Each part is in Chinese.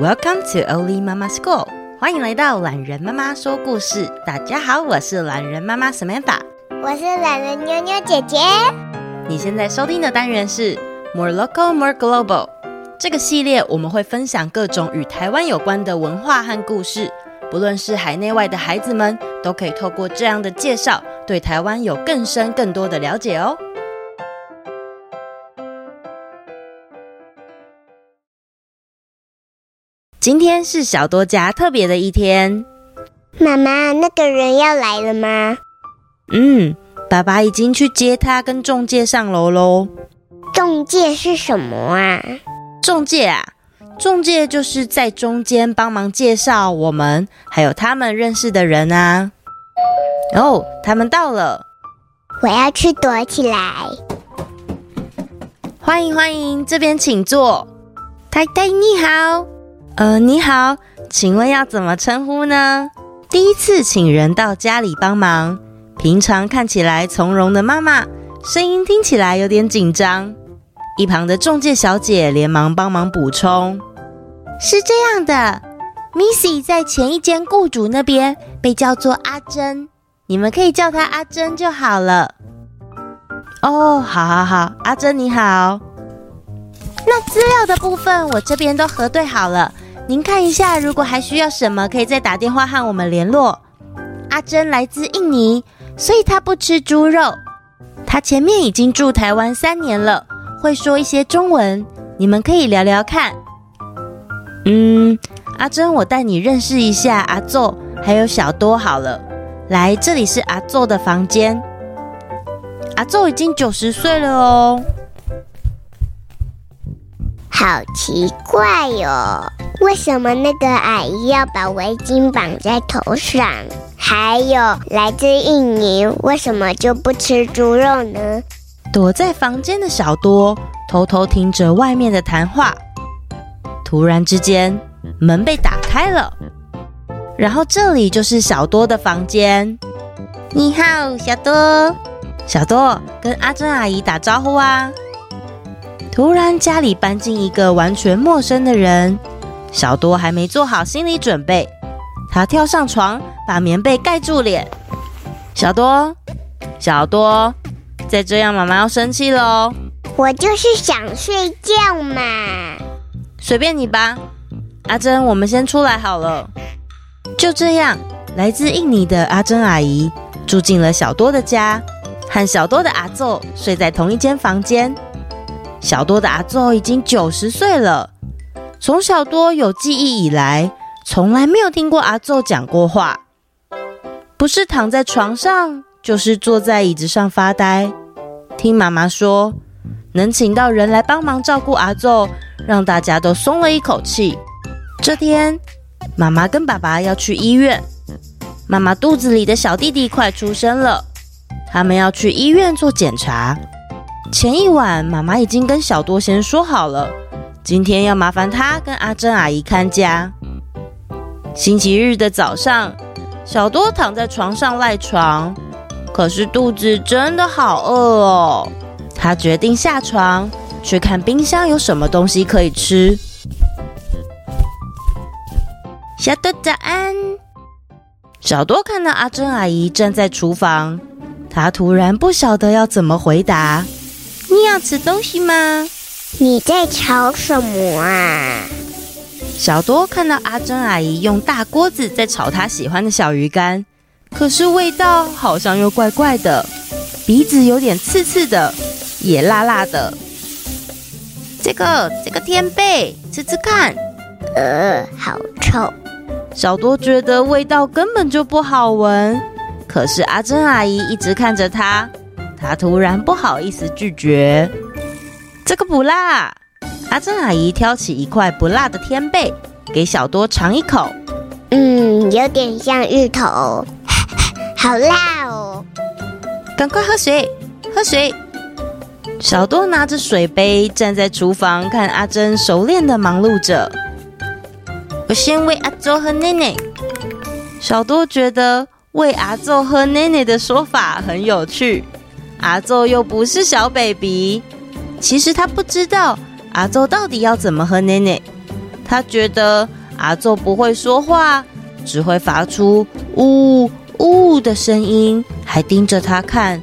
Welcome to Oli Mama School，欢迎来到懒人妈妈说故事。大家好，我是懒人妈妈 Samantha，我是懒人妞妞姐姐。你现在收听的单元是 More Local, More Global。这个系列我们会分享各种与台湾有关的文化和故事，不论是海内外的孩子们，都可以透过这样的介绍，对台湾有更深更多的了解哦。今天是小多家特别的一天。妈妈，那个人要来了吗？嗯，爸爸已经去接他跟中介上楼喽。中介是什么啊？中介啊，中介就是在中间帮忙介绍我们还有他们认识的人啊。哦，他们到了，我要去躲起来。欢迎欢迎，这边请坐。太太你好。呃，你好，请问要怎么称呼呢？第一次请人到家里帮忙，平常看起来从容的妈妈，声音听起来有点紧张。一旁的中介小姐连忙帮忙补充：“是这样的，Missy 在前一间雇主那边被叫做阿珍，你们可以叫她阿珍就好了。”哦，好好好，阿珍你好。那资料的部分我这边都核对好了。您看一下，如果还需要什么，可以再打电话和我们联络。阿珍来自印尼，所以她不吃猪肉。她前面已经住台湾三年了，会说一些中文，你们可以聊聊看。嗯，阿珍，我带你认识一下阿祖还有小多好了。来，这里是阿祖的房间。阿祖已经九十岁了哦。好奇怪哟、哦，为什么那个阿姨要把围巾绑在头上？还有来自印尼，为什么就不吃猪肉呢？躲在房间的小多偷偷听着外面的谈话。突然之间，门被打开了，然后这里就是小多的房间。你好，小多。小多跟阿珍阿姨打招呼啊。突然，家里搬进一个完全陌生的人，小多还没做好心理准备，他跳上床，把棉被盖住脸。小多，小多，再这样妈妈要生气了哦。我就是想睡觉嘛。随便你吧，阿珍，我们先出来好了。就这样，来自印尼的阿珍阿姨住进了小多的家，和小多的阿祖睡在同一间房间。小多的阿祖已经九十岁了，从小多有记忆以来，从来没有听过阿奏讲过话，不是躺在床上，就是坐在椅子上发呆。听妈妈说，能请到人来帮忙照顾阿奏，让大家都松了一口气。这天，妈妈跟爸爸要去医院，妈妈肚子里的小弟弟快出生了，他们要去医院做检查。前一晚，妈妈已经跟小多先说好了，今天要麻烦他跟阿珍阿姨看家。星期日的早上，小多躺在床上赖床，可是肚子真的好饿哦。他决定下床去看冰箱有什么东西可以吃。小多早安。小多看到阿珍阿姨站在厨房，他突然不晓得要怎么回答。你要吃东西吗？你在吵什么啊？小多看到阿珍阿姨用大锅子在炒她喜欢的小鱼干，可是味道好像又怪怪的，鼻子有点刺刺的，也辣辣的。这个这个天贝，吃吃看。呃，好臭。小多觉得味道根本就不好闻，可是阿珍阿姨一直看着他。他突然不好意思拒绝，这个不辣。阿珍阿姨挑起一块不辣的天贝，给小多尝一口。嗯，有点像芋头，好辣哦！赶快喝水，喝水。小多拿着水杯站在厨房，看阿珍熟练的忙碌着。我先喂阿祖喝奶奶。小多觉得喂阿祖喝奶奶的说法很有趣。阿祖又不是小 baby，其实他不知道阿奏到底要怎么和奶奶。他觉得阿奏不会说话，只会发出呜呜的声音，还盯着他看，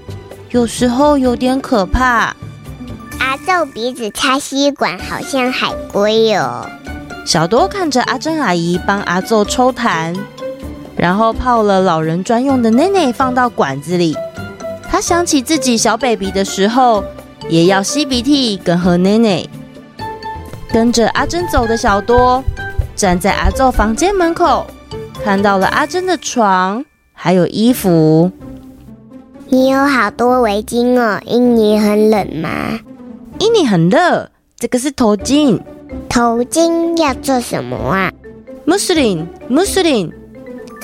有时候有点可怕。阿祖鼻子插吸管，好像海龟哦。小多看着阿珍阿姨帮阿祖抽痰，然后泡了老人专用的奶奶放到管子里。他想起自己小 baby 的时候，也要吸鼻涕跟喝奶奶。跟着阿珍走的小多，站在阿祖房间门口，看到了阿珍的床，还有衣服。你有好多围巾哦，印尼很冷吗？印尼很热，这个是头巾。头巾要做什么啊？穆斯林，穆斯林，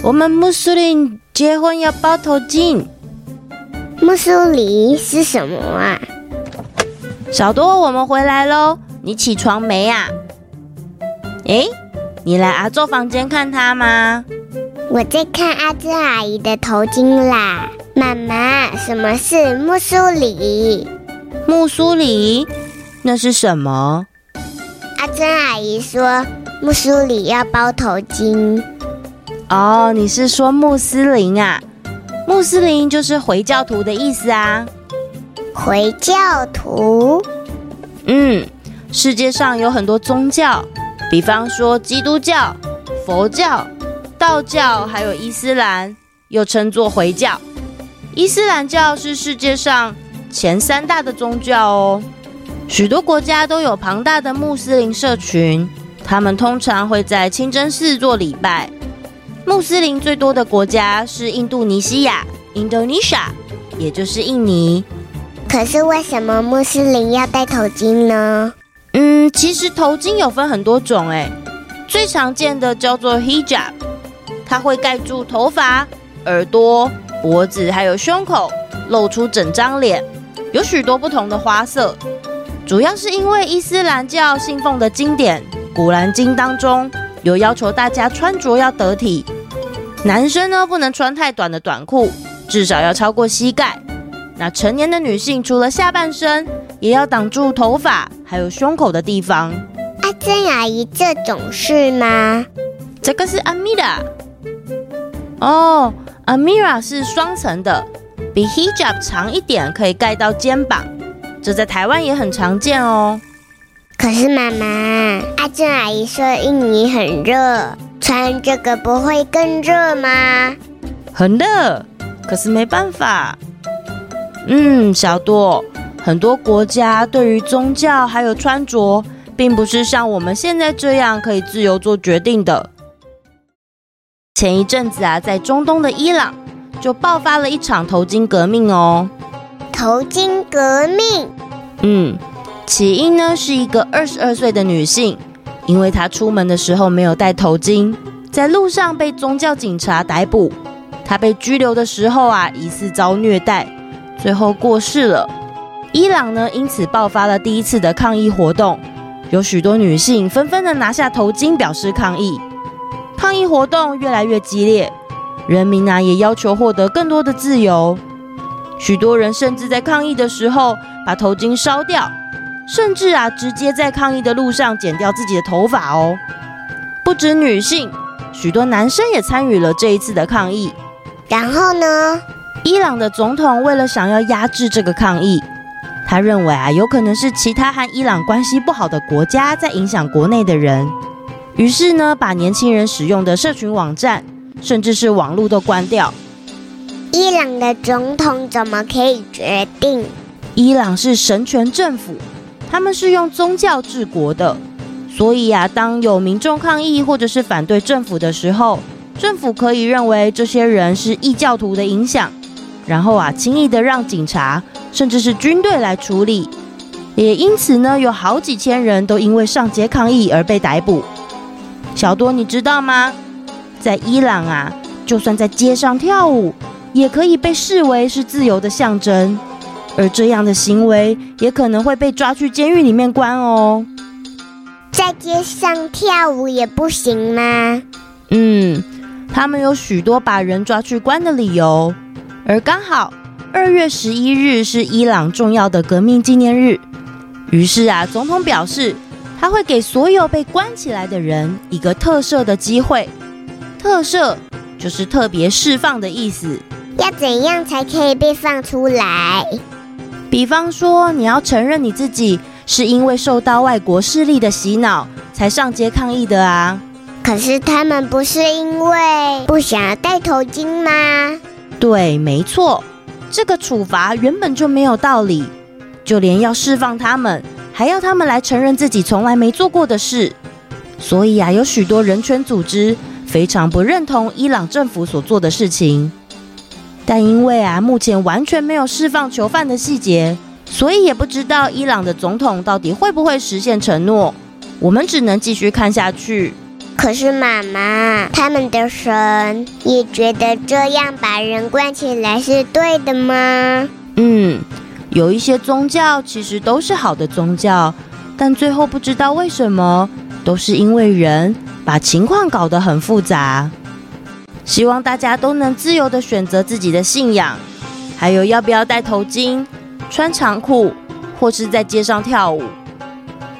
我们穆斯林结婚要包头巾。穆斯林是什么啊？小多，我们回来喽，你起床没呀？诶，你来阿座房间看他吗？我在看阿珍阿姨的头巾啦。妈妈，什么是穆斯林？穆斯林，那是什么？阿珍阿姨说，穆斯林要包头巾。哦，你是说穆斯林啊？穆斯林就是回教徒的意思啊。回教徒？嗯，世界上有很多宗教，比方说基督教、佛教、道教，还有伊斯兰，又称作回教。伊斯兰教是世界上前三大的宗教哦。许多国家都有庞大的穆斯林社群，他们通常会在清真寺做礼拜。穆斯林最多的国家是印度尼西亚 （Indonesia），也就是印尼。可是为什么穆斯林要戴头巾呢？嗯，其实头巾有分很多种，诶，最常见的叫做 hijab，它会盖住头发、耳朵、脖子还有胸口，露出整张脸，有许多不同的花色。主要是因为伊斯兰教信奉的经典《古兰经》当中有要求大家穿着要得体，男生呢不能穿太短的短裤，至少要超过膝盖。那成年的女性除了下半身，也要挡住头发还有胸口的地方。阿珍阿姨，这种是吗？这个是阿米拉。哦，阿米拉是双层的，比 hijab 长一点，可以盖到肩膀。这在台湾也很常见哦。可是妈妈，阿珍阿姨说印尼很热，穿这个不会更热吗？很热，可是没办法。嗯，小多，很多国家对于宗教还有穿着，并不是像我们现在这样可以自由做决定的。前一阵子啊，在中东的伊朗就爆发了一场头巾革命哦。头巾革命，嗯，起因呢是一个二十二岁的女性，因为她出门的时候没有戴头巾，在路上被宗教警察逮捕。她被拘留的时候啊，疑似遭虐待，最后过世了。伊朗呢因此爆发了第一次的抗议活动，有许多女性纷纷的拿下头巾表示抗议。抗议活动越来越激烈，人民啊也要求获得更多的自由。许多人甚至在抗议的时候把头巾烧掉，甚至啊，直接在抗议的路上剪掉自己的头发哦。不止女性，许多男生也参与了这一次的抗议。然后呢，伊朗的总统为了想要压制这个抗议，他认为啊，有可能是其他和伊朗关系不好的国家在影响国内的人，于是呢，把年轻人使用的社群网站，甚至是网络都关掉。伊朗的总统怎么可以决定？伊朗是神权政府，他们是用宗教治国的，所以啊，当有民众抗议或者是反对政府的时候，政府可以认为这些人是异教徒的影响，然后啊，轻易的让警察甚至是军队来处理。也因此呢，有好几千人都因为上街抗议而被逮捕。小多，你知道吗？在伊朗啊，就算在街上跳舞，也可以被视为是自由的象征，而这样的行为也可能会被抓去监狱里面关哦。在街上跳舞也不行吗？嗯，他们有许多把人抓去关的理由，而刚好二月十一日是伊朗重要的革命纪念日，于是啊，总统表示他会给所有被关起来的人一个特赦的机会。特赦就是特别释放的意思。要怎样才可以被放出来？比方说，你要承认你自己是因为受到外国势力的洗脑才上街抗议的啊。可是他们不是因为不想要戴头巾吗？对，没错，这个处罚原本就没有道理。就连要释放他们，还要他们来承认自己从来没做过的事。所以啊，有许多人权组织非常不认同伊朗政府所做的事情。但因为啊，目前完全没有释放囚犯的细节，所以也不知道伊朗的总统到底会不会实现承诺。我们只能继续看下去。可是妈妈，他们的神也觉得这样把人关起来是对的吗？嗯，有一些宗教其实都是好的宗教，但最后不知道为什么，都是因为人把情况搞得很复杂。希望大家都能自由地选择自己的信仰，还有要不要戴头巾、穿长裤，或是在街上跳舞。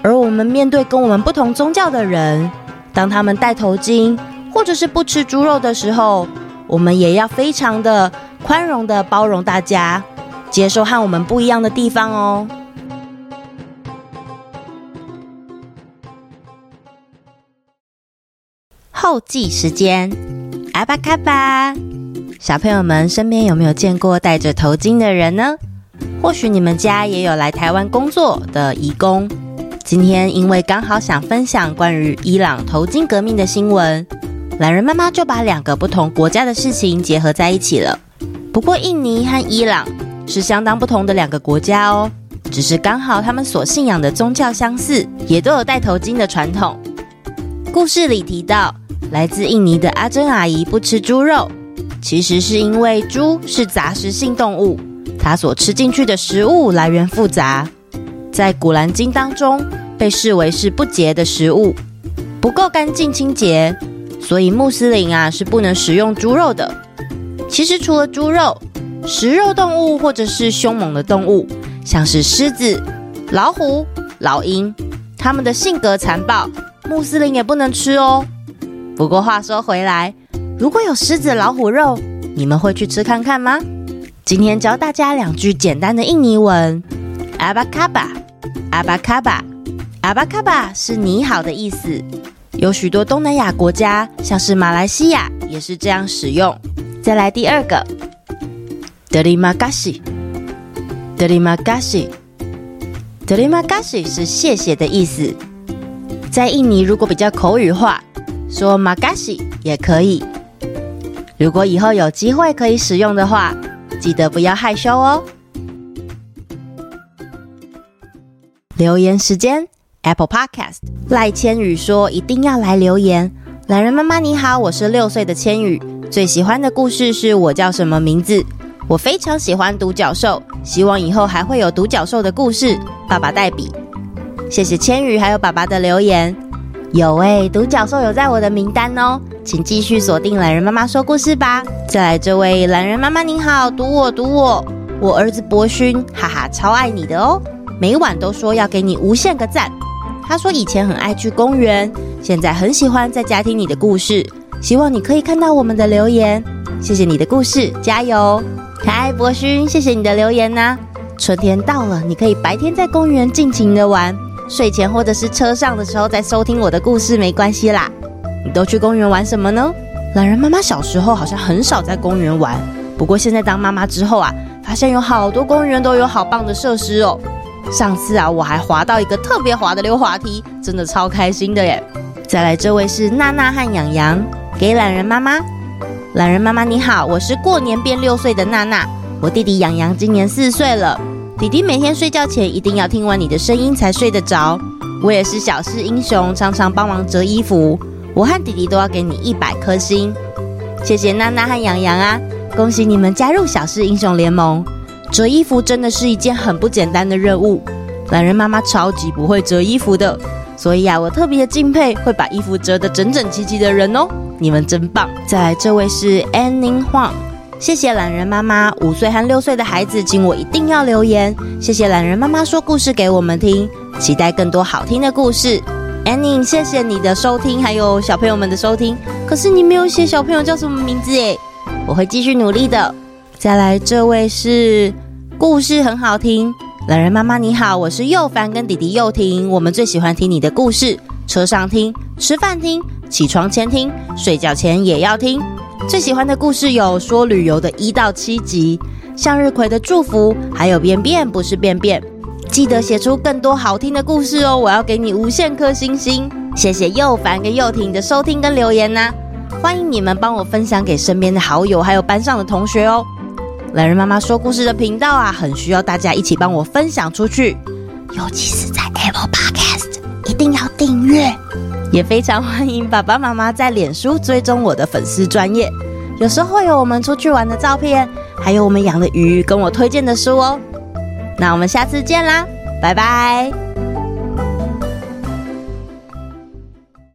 而我们面对跟我们不同宗教的人，当他们戴头巾或者是不吃猪肉的时候，我们也要非常的宽容的包容大家，接受和我们不一样的地方哦。后记时间。阿巴卡巴，小朋友们身边有没有见过戴着头巾的人呢？或许你们家也有来台湾工作的移工。今天因为刚好想分享关于伊朗头巾革命的新闻，懒人妈妈就把两个不同国家的事情结合在一起了。不过印尼和伊朗是相当不同的两个国家哦，只是刚好他们所信仰的宗教相似，也都有戴头巾的传统。故事里提到。来自印尼的阿珍阿姨不吃猪肉，其实是因为猪是杂食性动物，它所吃进去的食物来源复杂，在古兰经当中被视为是不洁的食物，不够干净清洁，所以穆斯林啊是不能食用猪肉的。其实除了猪肉，食肉动物或者是凶猛的动物，像是狮子、老虎、老鹰，它们的性格残暴，穆斯林也不能吃哦。不过话说回来，如果有狮子、老虎肉，你们会去吃看看吗？今天教大家两句简单的印尼文：阿巴卡巴，阿巴卡巴，阿巴卡巴是你好的意思。有许多东南亚国家，像是马来西亚，也是这样使用。再来第二个，德里玛嘎西，德里玛嘎西，德里玛嘎西是谢谢的意思。在印尼，如果比较口语化。说玛嘎西也可以。如果以后有机会可以使用的话，记得不要害羞哦。留言时间，Apple Podcast 赖千羽说一定要来留言。懒人妈妈你好，我是六岁的千羽，最喜欢的故事是我叫什么名字？我非常喜欢独角兽，希望以后还会有独角兽的故事。爸爸代笔，谢谢千羽还有爸爸的留言。有诶，独角兽有在我的名单哦，请继续锁定懒人妈妈说故事吧。再来这位懒人妈妈您好，读我读我，我儿子博勋，哈哈，超爱你的哦，每晚都说要给你无限个赞。他说以前很爱去公园，现在很喜欢在家听你的故事，希望你可以看到我们的留言。谢谢你的故事，加油！可爱，博勋，谢谢你的留言呐、春天到了，你可以白天在公园尽情的玩。睡前或者是车上的时候再收听我的故事没关系啦。你都去公园玩什么呢？懒人妈妈小时候好像很少在公园玩，不过现在当妈妈之后啊，发现有好多公园都有好棒的设施哦。上次啊，我还滑到一个特别滑的溜滑梯，真的超开心的耶。再来这位是娜娜和洋洋，给懒人妈妈。懒人妈妈你好，我是过年变六岁的娜娜，我弟弟洋洋今年四岁了。弟弟每天睡觉前一定要听完你的声音才睡得着。我也是小事英雄，常常帮忙折衣服。我和弟弟都要给你一百颗星。谢谢娜娜和洋洋啊！恭喜你们加入小事英雄联盟。折衣服真的是一件很不简单的任务。懒人妈妈超级不会折衣服的，所以啊，我特别敬佩会把衣服折得整整齐齐的人哦。你们真棒！再来这位是 Anning Huang，谢谢懒人妈妈，五岁和六岁的孩子，请我一定要留言。谢谢懒人妈妈说故事给我们听，期待更多好听的故事。Annie，谢谢你的收听，还有小朋友们的收听。可是你没有写小朋友叫什么名字诶，我会继续努力的。再来，这位是故事很好听，懒人妈妈你好，我是又凡跟弟弟又婷，我们最喜欢听你的故事，车上听，吃饭听，起床前听，睡觉前也要听。最喜欢的故事有说旅游的一到七集，向日葵的祝福，还有便便不是便便。记得写出更多好听的故事哦，我要给你无限颗星星。谢谢又凡跟又婷的收听跟留言呐，欢迎你们帮我分享给身边的好友，还有班上的同学哦。懒人妈妈说故事的频道啊，很需要大家一起帮我分享出去，尤其是在 Apple Podcast，一定要订阅。也非常欢迎爸爸妈妈在脸书追踪我的粉丝专业，有时候会有我们出去玩的照片，还有我们养的鱼跟我推荐的书哦。那我们下次见啦，拜拜。